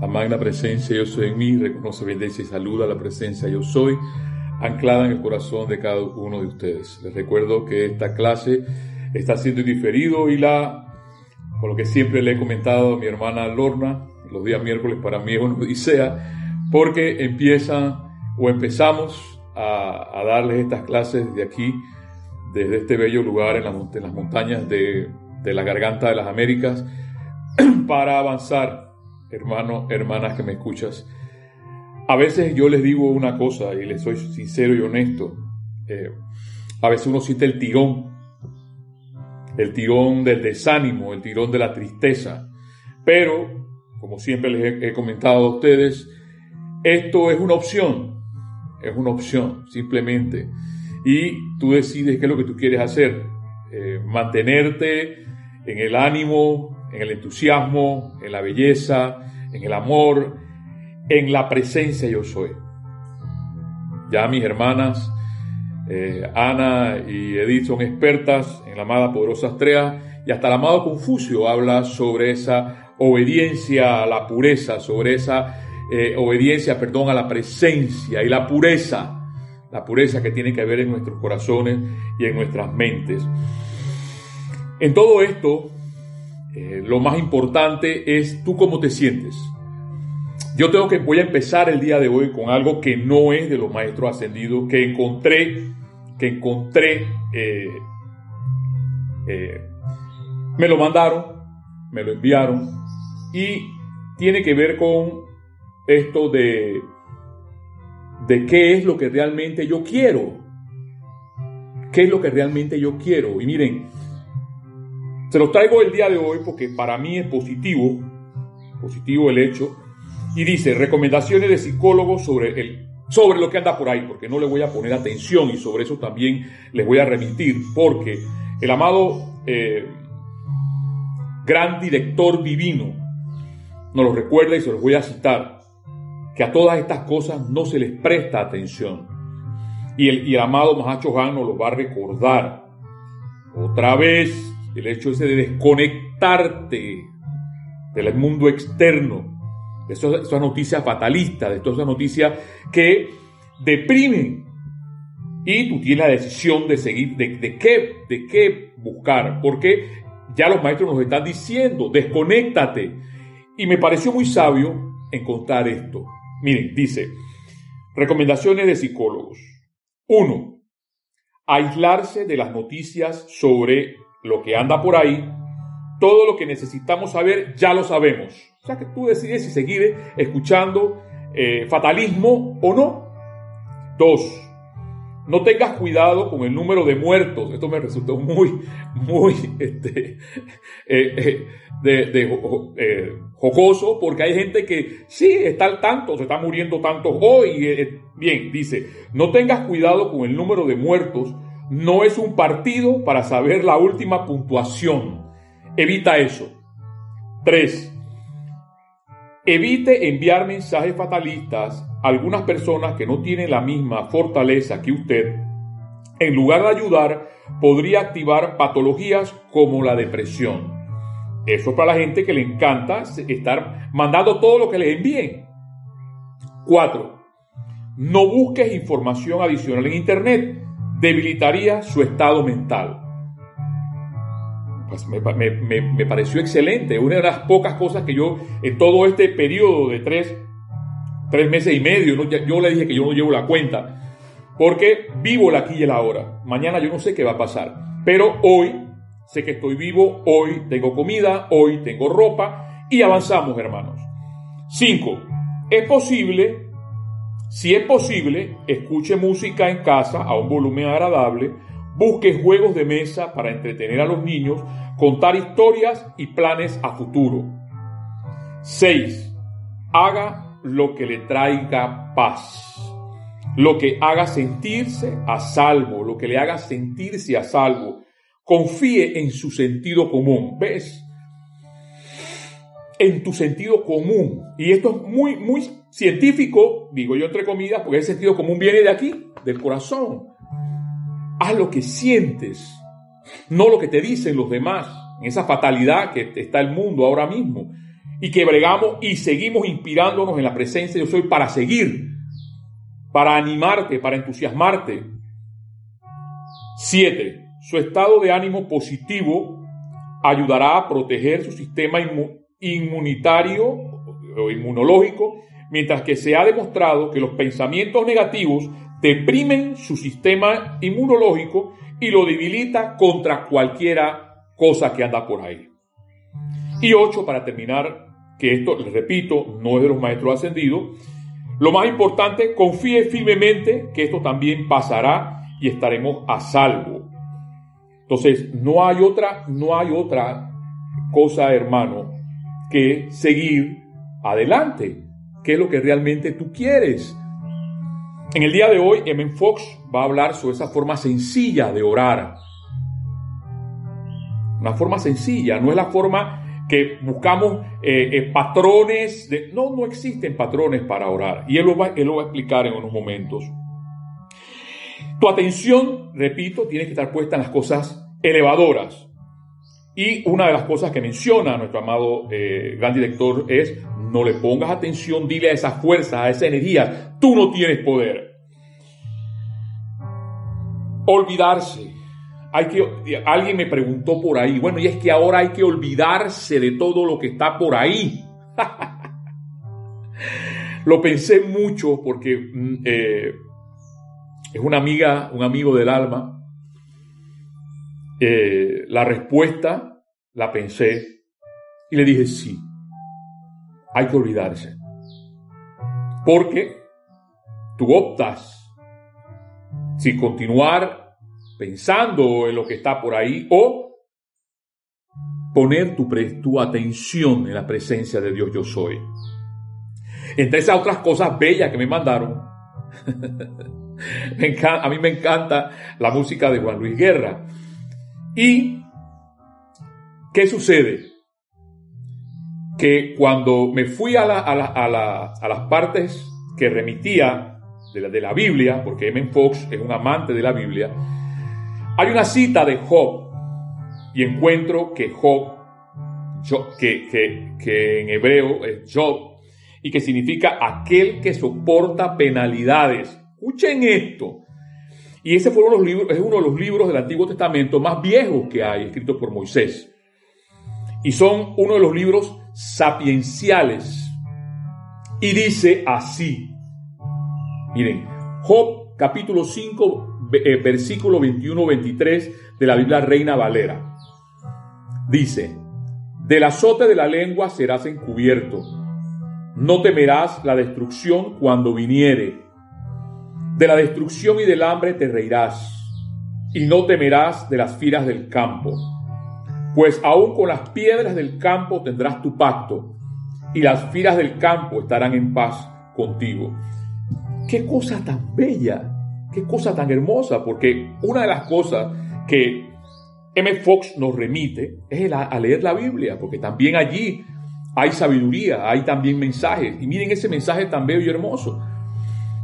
La magna presencia yo soy en mí, reconoce, bendice y saluda la presencia yo soy, anclada en el corazón de cada uno de ustedes. Les recuerdo que esta clase está siendo diferido y la, con lo que siempre le he comentado a mi hermana Lorna, los días miércoles para mí es una odisea, porque empiezan o empezamos a, darles estas clases de aquí, desde este bello lugar en, las montañas de la garganta de las Américas, para avanzar hermanos, hermanas que me escuchas, a veces yo les digo una cosa y les soy sincero y honesto. Eh, a veces uno siente el tirón, el tirón del desánimo, el tirón de la tristeza. Pero, como siempre les he, comentado a ustedes, esto es una opción, es una opción simplemente. Y tú decides qué es lo que tú quieres hacer. Eh, mantenerte en el ánimo, en el entusiasmo, en la belleza, en el amor, en la presencia yo soy. Ya mis hermanas eh, Ana y Edith son expertas en la amada poderosa estrella y hasta el amado Confucio habla sobre esa obediencia a la pureza, sobre esa eh, obediencia, perdón, a la presencia y la pureza, la pureza que tiene que haber en nuestros corazones y en nuestras mentes. En todo esto, eh, lo más importante es tú cómo te sientes. Yo tengo que, voy a empezar el día de hoy con algo que no es de los maestros ascendidos, que encontré, que encontré, eh, eh, me lo mandaron, me lo enviaron y tiene que ver con esto de, de qué es lo que realmente yo quiero. ¿Qué es lo que realmente yo quiero? Y miren, se los traigo el día de hoy porque para mí es positivo, positivo el hecho. Y dice, recomendaciones de psicólogos sobre, el, sobre lo que anda por ahí, porque no le voy a poner atención y sobre eso también les voy a remitir, porque el amado eh, gran director divino nos lo recuerda y se los voy a citar, que a todas estas cosas no se les presta atención. Y el, y el amado Mahacho nos lo va a recordar. Otra vez, el hecho ese de desconectarte del mundo externo, de esas, noticias fatalistas, de todas esas noticias que deprimen. Y tú tienes la decisión de seguir, de, qué, de qué buscar, porque ya los maestros nos están diciendo, desconéctate. Y me pareció muy sabio encontrar esto. Miren, dice, recomendaciones de psicólogos. Uno, aislarse de las noticias sobre lo que anda por ahí, todo lo que necesitamos saber ya lo sabemos. O sea que tú decides si seguir escuchando eh, fatalismo o no. Dos, no tengas cuidado con el número de muertos. Esto me resultó muy, muy este, eh, eh, de, jocoso porque hay gente que sí está al tanto, se está muriendo tantos hoy. bien, dice, no tengas cuidado con el número de muertos no es un partido para saber la última puntuación. Evita eso. 3. Evite enviar mensajes fatalistas a algunas personas que no tienen la misma fortaleza que usted. En lugar de ayudar, podría activar patologías como la depresión. Eso es para la gente que le encanta estar mandando todo lo que les envíen. 4. No busques información adicional en Internet debilitaría su estado mental. Pues me, pareció excelente, una de las pocas cosas que yo en todo este periodo de tres, tres meses y medio, yo le dije que yo no llevo la cuenta, porque vivo el aquí y el ahora. Mañana yo no sé qué va a pasar, pero hoy sé que estoy vivo, hoy tengo comida, hoy tengo ropa y avanzamos, hermanos. Cinco, es posible si es posible, escuche música en casa a un volumen agradable, busque juegos de mesa para entretener a los niños, contar historias y planes a futuro. 6. Haga lo que le traiga paz. Lo que haga sentirse a salvo, lo que le haga sentirse a salvo. Confíe en su sentido común. ¿Ves? En tu sentido común. Y esto es muy, muy científico, digo yo entre comillas, porque el sentido común viene de aquí, del corazón. Haz lo que sientes, no lo que te dicen los demás, en esa fatalidad que está el mundo ahora mismo. y que bregamos y seguimos inspirándonos en la presencia de Yo Soy para seguir, para animarte, para entusiasmarte. Siete, su estado de ánimo positivo ayudará a proteger su sistema inmunitario o inmunológico, mientras que se ha demostrado que los pensamientos negativos deprimen su sistema inmunológico y lo debilita contra cualquiera cosa que anda por ahí. Y ocho, para terminar, que esto, les repito, no es de los maestros ascendidos, lo más importante, confíe firmemente que esto también pasará y estaremos a salvo. Entonces, no hay otra, no hay otra cosa, hermano, que seguir adelante, que es lo que realmente tú quieres. En el día de hoy, M. Fox va a hablar sobre esa forma sencilla de orar. Una forma sencilla, no es la forma que buscamos eh, eh, patrones. De... No, no existen patrones para orar. Y él lo, va, él lo va a explicar en unos momentos. Tu atención, repito, tiene que estar puesta en las cosas elevadoras. Y una de las cosas que menciona nuestro amado eh, gran director es, no le pongas atención, dile a esa fuerza, a esa energía, tú no tienes poder. Olvidarse. Hay que, alguien me preguntó por ahí, bueno, y es que ahora hay que olvidarse de todo lo que está por ahí. lo pensé mucho porque mm, eh, es una amiga, un amigo del alma. Eh, la respuesta la pensé y le dije sí, hay que olvidarse. Porque tú optas si continuar pensando en lo que está por ahí o poner tu, tu atención en la presencia de Dios yo soy. Entre esas otras cosas bellas que me mandaron, a mí me encanta la música de Juan Luis Guerra. ¿Y qué sucede? Que cuando me fui a, las partes que remitía de la, de la Biblia, porque M. Fox es un amante de la Biblia, hay una cita de Job y encuentro que Job, que, que, que en hebreo es Job, y que significa aquel que soporta penalidades. Escuchen esto. Y ese fue uno de los libros, es uno de los libros del Antiguo Testamento más viejos que hay, escritos por Moisés. Y son uno de los libros sapienciales. Y dice así. Miren, Job capítulo 5, eh, versículo 21-23 de la Biblia Reina Valera. Dice, del azote de la lengua serás encubierto. No temerás la destrucción cuando viniere de la destrucción y del hambre te reirás, y no temerás de las firas del campo, pues aún con las piedras del campo tendrás tu pacto, y las firas del campo estarán en paz contigo. Qué cosa tan bella, qué cosa tan hermosa, porque una de las cosas que M. Fox nos remite es a leer la Biblia, porque también allí hay sabiduría, hay también mensajes. Y miren ese mensaje tan bello y hermoso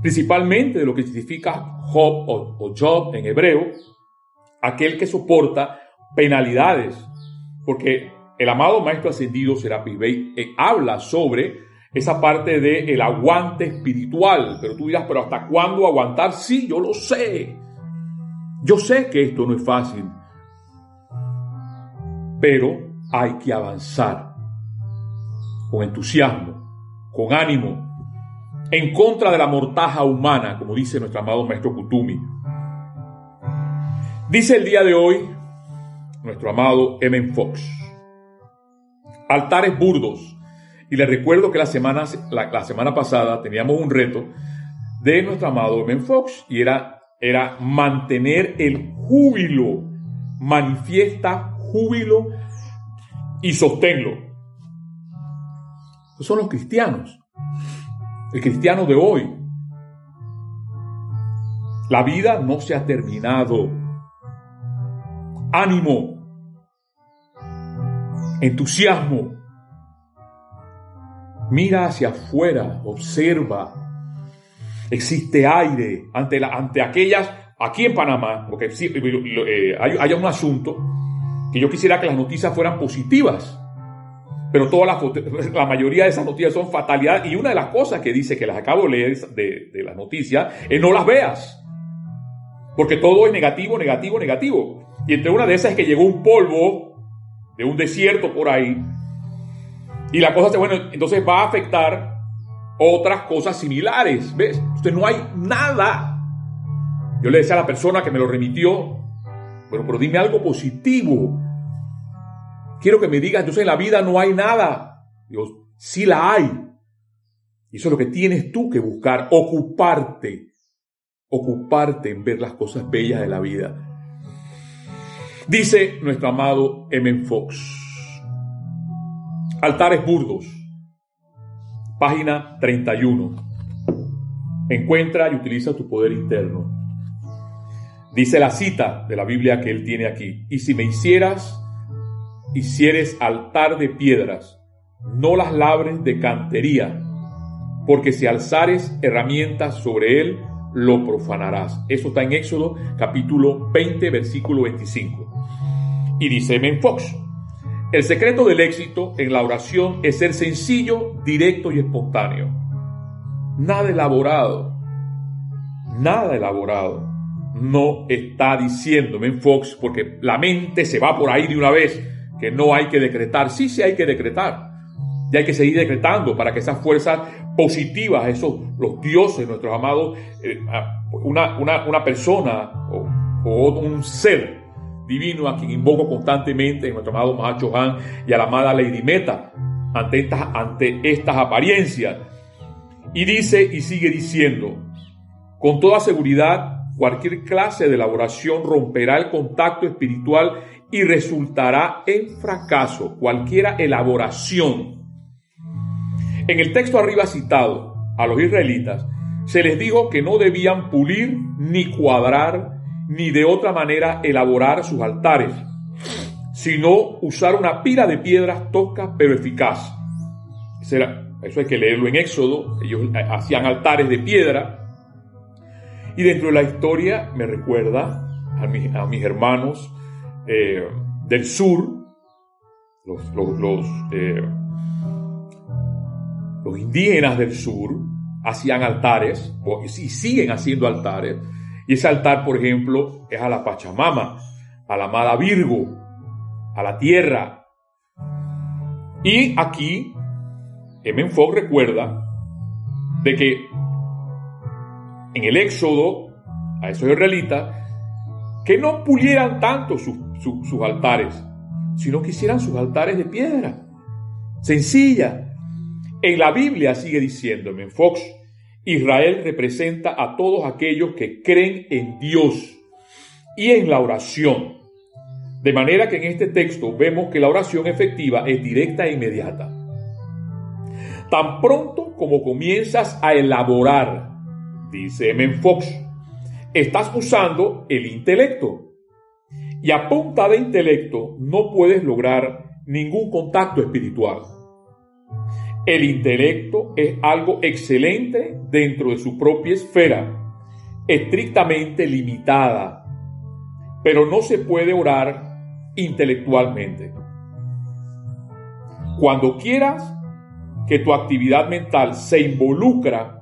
principalmente de lo que significa Job o, Job en hebreo, aquel que soporta penalidades, porque el amado Maestro Ascendido Serapis Bey eh, habla sobre esa parte del el aguante espiritual, pero tú dirás, pero ¿hasta cuándo aguantar? Sí, yo lo sé. Yo sé que esto no es fácil, pero hay que avanzar con entusiasmo, con ánimo, en contra de la mortaja humana, como dice nuestro amado maestro Kutumi. Dice el día de hoy nuestro amado M. Fox, altares burdos. Y les recuerdo que la semana, la, semana pasada teníamos un reto de nuestro amado M. Fox y era, era mantener el júbilo, manifiesta júbilo y sosténlo. son los cristianos el cristiano de hoy. La vida no se ha terminado. Ánimo, entusiasmo. Mira hacia afuera, observa. Existe aire ante, la, ante aquellas, aquí en Panamá, porque eh, hay, un asunto que yo quisiera que las noticias fueran positivas pero toda la, la, mayoría de esas noticias son fatalidad. Y una de las cosas que dice que las acabo de leer de, de las noticias es no las veas. Porque todo es negativo, negativo, negativo. Y entre una de esas es que llegó un polvo de un desierto por ahí. Y la cosa, bueno, entonces va a afectar otras cosas similares. ¿Ves? Usted no hay nada. Yo le decía a la persona que me lo remitió, bueno, pero dime algo positivo. Quiero que me digas, entonces en la vida no hay nada. Dios, sí la hay. Y eso es lo que tienes tú que buscar, ocuparte, ocuparte en ver las cosas bellas de la vida. Dice nuestro amado M. Fox, altares burdos, página 31. Encuentra y utiliza tu poder interno. Dice la cita de la Biblia que él tiene aquí, y si me hicieras hicieres altar de piedras, no las labres de cantería, porque si alzares herramientas sobre él, lo profanarás. Eso está en Éxodo capítulo 20, versículo 25. Y dice Men Fox, el secreto del éxito en la oración es ser sencillo, directo y espontáneo. Nada elaborado, nada elaborado. No está diciendo Men Fox porque la mente se va por ahí de una vez que no hay que decretar. Sí, sí hay que decretar. Y hay que seguir decretando para que esas fuerzas positivas, esos, los dioses, nuestros amados, eh, una, una, persona o, un ser divino a quien invoco constantemente, nuestro amado Mahacho Han y a la amada Lady Meta, ante estas, ante estas apariencias. Y dice y sigue diciendo, con toda seguridad, cualquier clase de elaboración romperá el contacto espiritual y resultará en fracaso cualquiera elaboración. En el texto arriba citado a los israelitas, se les dijo que no debían pulir, ni cuadrar, ni de otra manera elaborar sus altares, sino usar una pila de piedras tosca pero eficaz. Eso hay que leerlo en Éxodo, ellos hacían altares de piedra. Y dentro de la historia me recuerda a, mis hermanos eh, del sur, los, los, eh, los, indígenas del sur hacían altares, y siguen haciendo altares, y ese altar, por ejemplo, es a la Pachamama, a la amada Virgo, a la tierra. Y aquí, Emenfog recuerda de que en el Éxodo, a esos israelitas, que no pulieran tanto sus, altares, sino que hicieran sus altares de piedra, sencilla. En la Biblia sigue diciéndome Fox, Israel representa a todos aquellos que creen en Dios y en la oración. De manera que en este texto vemos que la oración efectiva es directa e inmediata. Tan pronto como comienzas a elaborar, dice M. Fox, estás usando el intelecto. Y a punta de intelecto no puedes lograr ningún contacto espiritual. El intelecto es algo excelente dentro de su propia esfera, estrictamente limitada, pero no se puede orar intelectualmente. Cuando quieras que tu actividad mental se involucra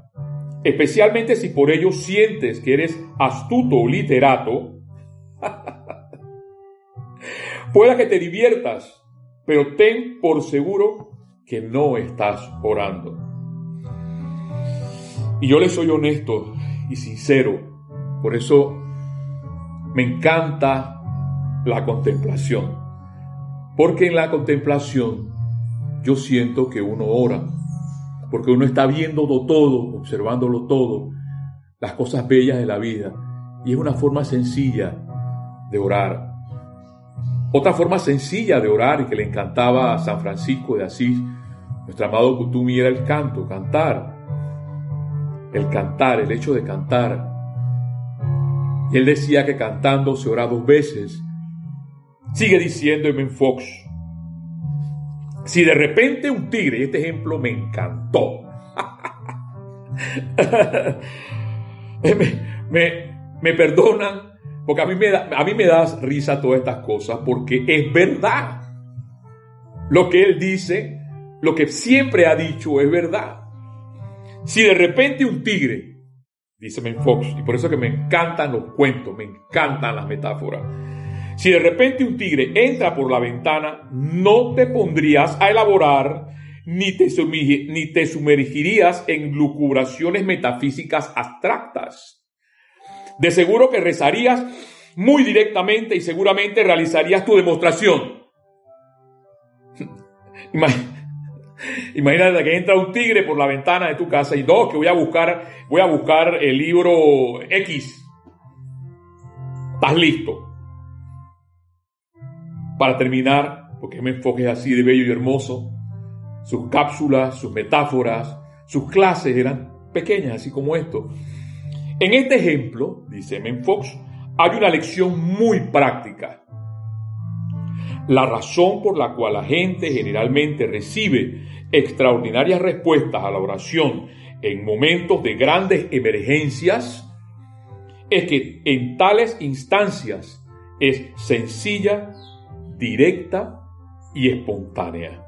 especialmente si por ello sientes que eres astuto o literato, pueda que te diviertas, pero ten por seguro que no estás orando. Y yo le soy honesto y sincero, por eso me encanta la contemplación, porque en la contemplación yo siento que uno ora porque uno está viéndolo todo, observándolo todo, las cosas bellas de la vida, y es una forma sencilla de orar. Otra forma sencilla de orar y que le encantaba a San Francisco de Asís, nuestro amado Kutumi, era el canto, cantar. El cantar, el hecho de cantar. Y él decía que cantando se ora dos veces. Sigue diciendo en Fox, si de repente un tigre, y este ejemplo me encantó, me, me, perdonan, porque a mí, me da, a mí me das risa todas estas cosas, porque es verdad lo que él dice lo que siempre ha dicho es verdad. Si de repente un tigre, dice Fox, y por eso que me encantan los cuentos, me encantan las metáforas, si de repente un tigre entra por la ventana, no te pondrías a elaborar ni te, ni te sumergirías en lucubraciones metafísicas abstractas. De seguro que rezarías muy directamente y seguramente realizarías tu demostración. Imagínate que entra un tigre por la ventana de tu casa y dos, que voy a buscar, voy a buscar el libro X. ¿Estás listo? Para terminar, porque me enfoque así de bello y hermoso, sus cápsulas, sus metáforas, sus clases eran pequeñas, así como esto. En este ejemplo, dice Men Fox, hay una lección muy práctica. La razón por la cual la gente generalmente recibe extraordinarias respuestas a la oración en momentos de grandes emergencias es que en tales instancias es sencilla, directa y espontánea.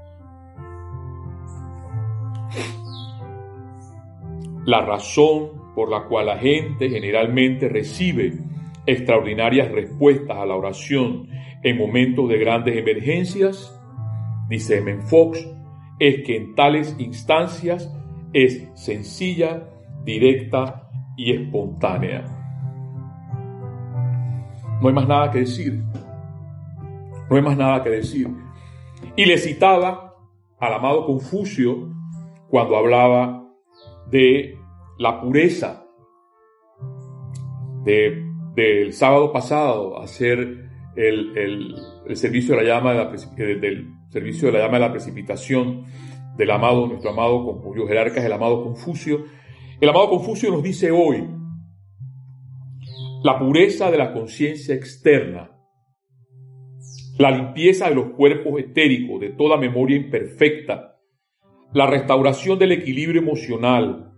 La razón por la cual la gente generalmente recibe extraordinarias respuestas a la oración en momentos de grandes emergencias, dice M. Fox, es que en tales instancias es sencilla, directa y espontánea. No hay más nada que decir. No hay más nada que decir. Y le citaba al amado Confucio cuando hablaba de la pureza del sábado pasado, hacer el, servicio de la llama de la, del servicio de la llama de la precipitación del amado, nuestro amado cuyo el amado Confucio. El amado Confucio nos dice hoy, la pureza de la conciencia externa, la limpieza de los cuerpos etéricos, de toda memoria imperfecta, la restauración del equilibrio emocional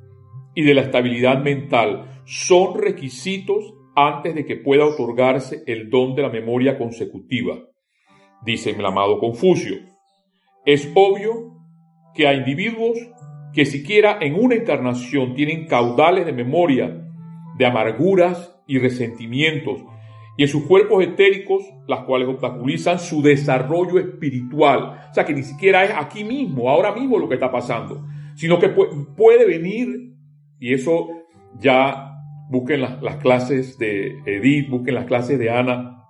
y de la estabilidad mental son requisitos antes de que pueda otorgarse el don de la memoria consecutiva, dice el amado Confucio. Es obvio que hay individuos que siquiera en una encarnación tienen caudales de memoria, de amarguras y resentimientos, y en sus cuerpos etéricos, las cuales obstaculizan su desarrollo espiritual. O sea, que ni siquiera es aquí mismo, ahora mismo lo que está pasando, sino que puede venir, y eso ya busquen las, clases de Edith, busquen las clases de Ana,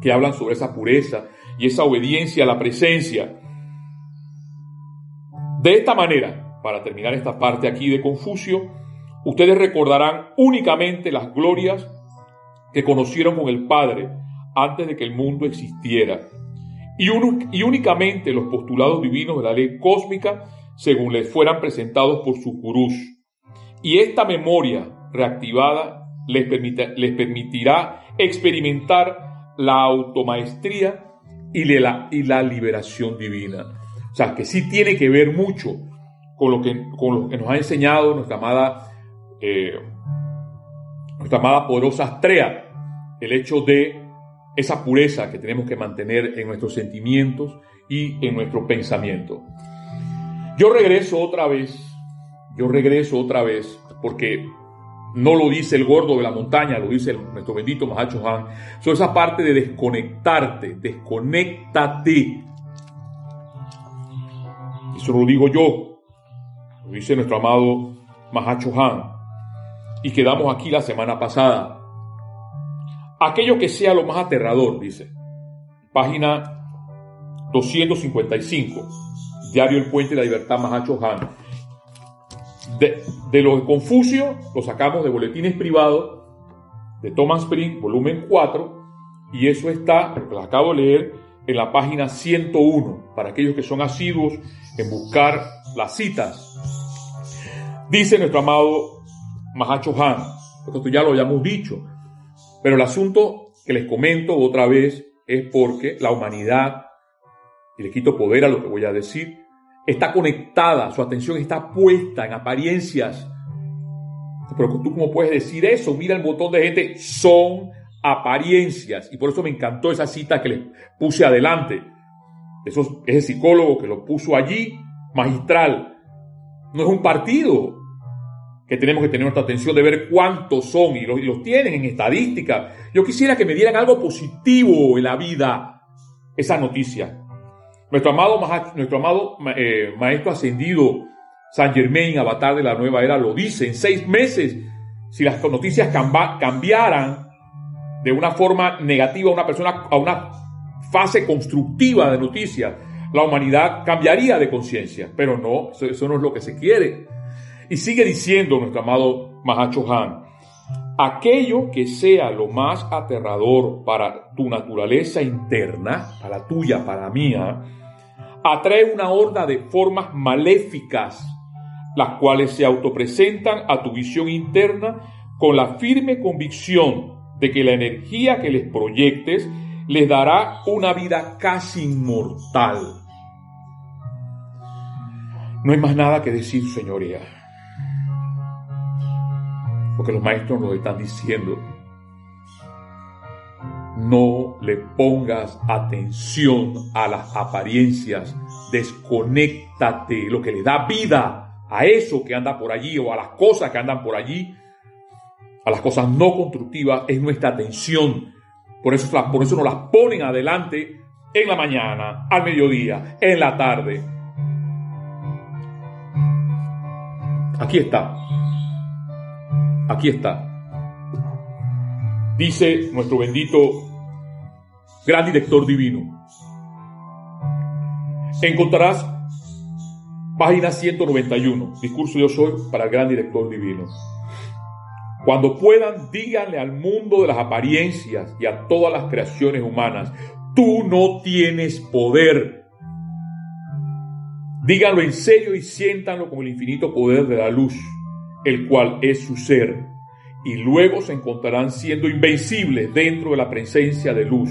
que hablan sobre esa pureza y esa obediencia a la presencia. De esta manera, para terminar esta parte aquí de Confucio, ustedes recordarán únicamente las glorias que conocieron con el Padre antes de que el mundo existiera, y, únicamente los postulados divinos de la ley cósmica según les fueran presentados por su gurús. Y esta memoria reactivada les, les permitirá experimentar la automaestría y la, y la liberación divina. O sea, que sí tiene que ver mucho con lo que, con lo que nos ha enseñado nuestra amada, eh, nuestra amada poderosa Astrea, el hecho de esa pureza que tenemos que mantener en nuestros sentimientos y en nuestro pensamiento. Yo regreso otra vez, yo regreso otra vez, porque no lo dice el gordo de la montaña, lo dice nuestro bendito Mahacho Han. Son esa parte de desconectarte, desconéctate. Eso lo digo yo, lo dice nuestro amado Mahacho Han. Y quedamos aquí la semana pasada. Aquello que sea lo más aterrador, dice. Página 255. Diario El Puente de la Libertad Mahacho Han de, de lo de Confucio lo sacamos de boletines privados de Thomas Spring, volumen 4, y eso está, lo acabo de leer, en la página 101, para aquellos que son asiduos en buscar las citas. Dice nuestro amado Mahacho Han, porque esto ya lo habíamos dicho, pero el asunto que les comento otra vez es porque la humanidad, y le quito poder a lo que voy a decir, está conectada, su atención está puesta en apariencias. Pero tú cómo puedes decir eso? Mira el botón de gente, son apariencias. Y por eso me encantó esa cita que les puse adelante. Eso, ese psicólogo que lo puso allí magistral. No es un partido que tenemos que tener nuestra atención de ver cuántos son y los, tienen en estadística. Yo quisiera que me dieran algo positivo en la vida, esa noticia. Nuestro amado, nuestro amado eh, maestro ascendido, San Germain, avatar de la nueva era, lo dice. En seis meses, si las noticias cambiaran de una forma negativa a una persona a una fase constructiva de noticias, la humanidad cambiaría de conciencia. Pero no, eso no es lo que se quiere. Y sigue diciendo nuestro amado Mahacho Han, aquello que sea lo más aterrador para tu naturaleza interna, para la tuya, para la mía, atrae una horda de formas maléficas, las cuales se autopresentan a tu visión interna con la firme convicción de que la energía que les proyectes les dará una vida casi inmortal. No hay más nada que decir, señoría porque los maestros nos están diciendo, no le pongas atención a las apariencias, desconéctate, lo que le da vida a eso que anda por allí o a las cosas que andan por allí, a las cosas no constructivas, es nuestra atención. Por eso, por eso nos las ponen adelante en la mañana, al mediodía, en la tarde. Aquí está. Aquí está. Dice nuestro bendito gran director divino. Encontrarás página 191, discurso yo soy para el gran director divino. Cuando puedan, díganle al mundo de las apariencias y a todas las creaciones humanas, tú no tienes poder. Díganlo en serio y siéntanlo como el infinito poder de la luz el cual es su ser, y luego se encontrarán siendo invencibles dentro de la presencia de luz.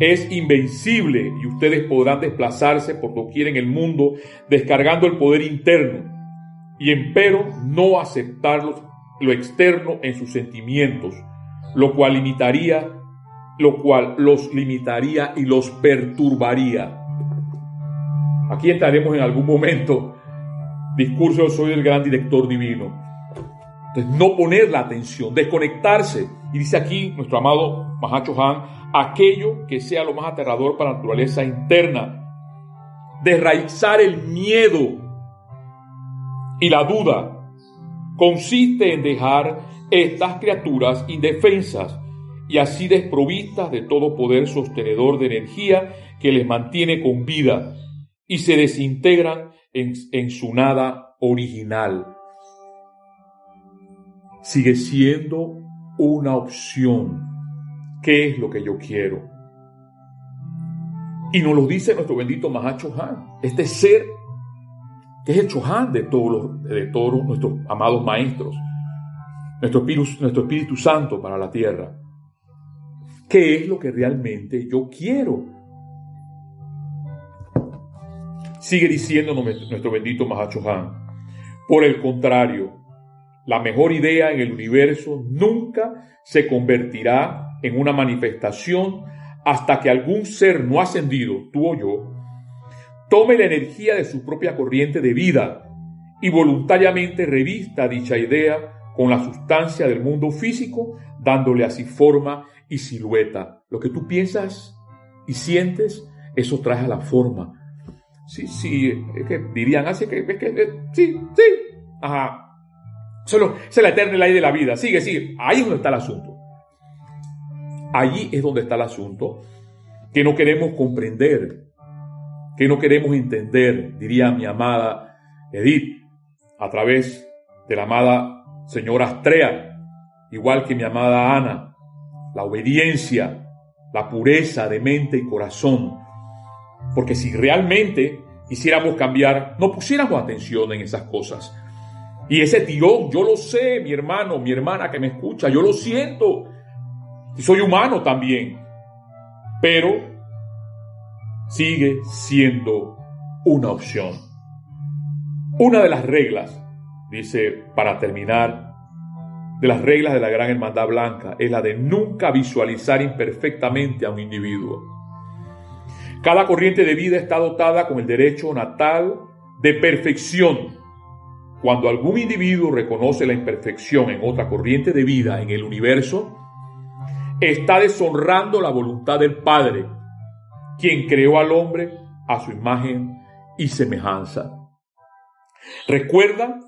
Es invencible y ustedes podrán desplazarse por doquier en el mundo descargando el poder interno y empero no aceptar lo externo en sus sentimientos, lo cual limitaría, lo cual los limitaría y los perturbaría. Aquí entraremos en algún momento discurso soy el gran director divino. Entonces, no poner la atención, desconectarse. Y dice aquí nuestro amado Mahacho Han, aquello que sea lo más aterrador para la naturaleza interna. Desraizar el miedo y la duda consiste en dejar estas criaturas indefensas y así desprovistas de todo poder sostenedor de energía que les mantiene con vida y se desintegran en, su nada original. Sigue siendo una opción. ¿Qué es lo que yo quiero? Y nos lo dice nuestro bendito Mahacho Han, este ser que es el Chohan de todos, de todos nuestros amados maestros, nuestro espíritu, nuestro espíritu Santo para la tierra. ¿Qué es lo que realmente yo quiero? Sigue diciendo nuestro bendito Mahacho Han. Por el contrario, la mejor idea en el universo nunca se convertirá en una manifestación hasta que algún ser no ascendido, tú o yo, tome la energía de su propia corriente de vida y voluntariamente revista dicha idea con la sustancia del mundo físico, dándole así forma y silueta. Lo que tú piensas y sientes, eso trae a la forma. Sí, sí, es que dirían así que, es que, sí, sí, ajá. Solo, es la eterna ley de la vida. Sigue, sigue. Ahí es donde está el asunto. Allí es donde está el asunto que no queremos comprender, que no queremos entender, diría mi amada Edith, a través de la amada señora Astrea, igual que mi amada Ana, la obediencia, la pureza de mente y corazón, porque si realmente quisiéramos cambiar, no pusiéramos atención en esas cosas. Y ese tirón, yo lo sé, mi hermano, mi hermana que me escucha, yo lo siento. Y soy humano también. Pero sigue siendo una opción. Una de las reglas, dice para terminar, de las reglas de la Gran Hermandad Blanca es la de nunca visualizar imperfectamente a un individuo. Cada corriente de vida está dotada con el derecho natal de perfección. Cuando algún individuo reconoce la imperfección en otra corriente de vida en el universo, está deshonrando la voluntad del Padre, quien creó al hombre a su imagen y semejanza. Recuerda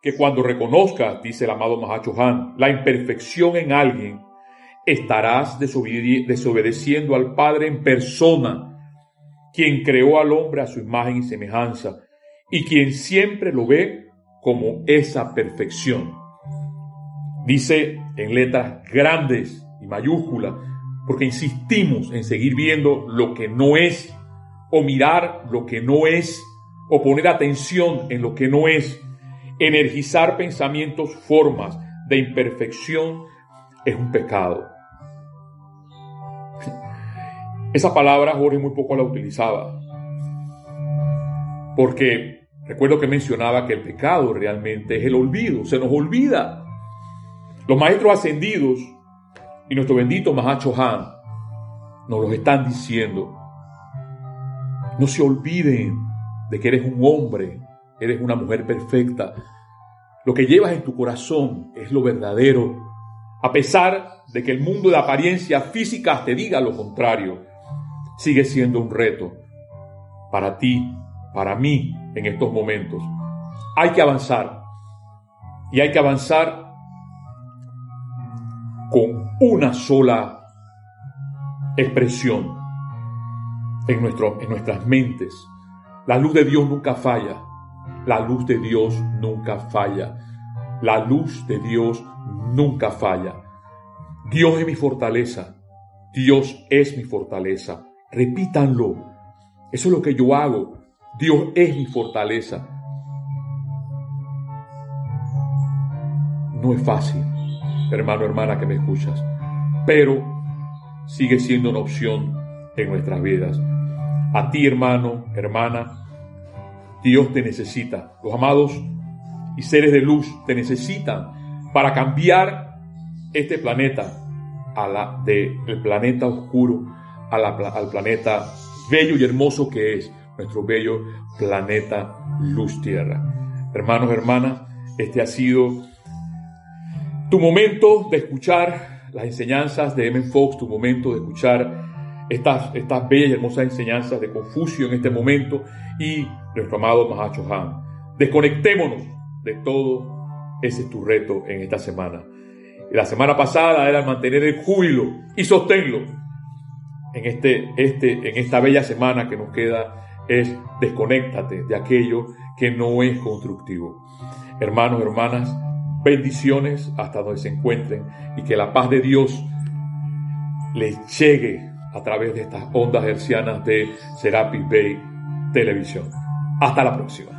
que cuando reconozcas, dice el amado Mahacho Han, la imperfección en alguien, estarás desobedeciendo al Padre en persona, quien creó al hombre a su imagen y semejanza, y quien siempre lo ve como esa perfección. Dice en letras grandes y mayúsculas, porque insistimos en seguir viendo lo que no es, o mirar lo que no es, o poner atención en lo que no es, energizar pensamientos, formas de imperfección, es un pecado. Esa palabra Jorge muy poco la utilizaba, porque recuerdo que mencionaba que el pecado realmente es el olvido, se nos olvida. Los maestros ascendidos y nuestro bendito Mahacho Han nos lo están diciendo. No se olviden de que eres un hombre, eres una mujer perfecta. Lo que llevas en tu corazón es lo verdadero, a pesar de que el mundo de apariencia física te diga lo contrario. Sigue siendo un reto para ti, para mí en estos momentos. Hay que avanzar y hay que avanzar con una sola expresión en, nuestro, en nuestras mentes. La luz de Dios nunca falla. La luz de Dios nunca falla. La luz de Dios nunca falla. Dios es mi fortaleza. Dios es mi fortaleza. Repítanlo. Eso es lo que yo hago. Dios es mi fortaleza. No es fácil hermano, hermana que me escuchas, pero sigue siendo una opción en nuestras vidas. A ti, hermano, hermana, Dios te necesita. Los amados y seres de luz te necesitan para cambiar este planeta a la del planeta oscuro al planeta bello y hermoso que es nuestro bello planeta Luz Tierra. Hermanos, hermanas, este ha sido tu momento de escuchar las enseñanzas de M. Fox, tu momento de escuchar estas, estas bellas y hermosas enseñanzas de Confucio en este momento y nuestro amado Mahacho Han. Desconectémonos de todo. Ese es tu reto en esta semana. La semana pasada era mantener el júbilo y sosténlo. En, este, este, en esta bella semana que nos queda es desconéctate de aquello que no es constructivo. Hermanos, hermanas, bendiciones hasta donde se encuentren y que la paz de Dios les llegue a través de estas ondas hercianas de Serapis Bay Televisión. Hasta la próxima.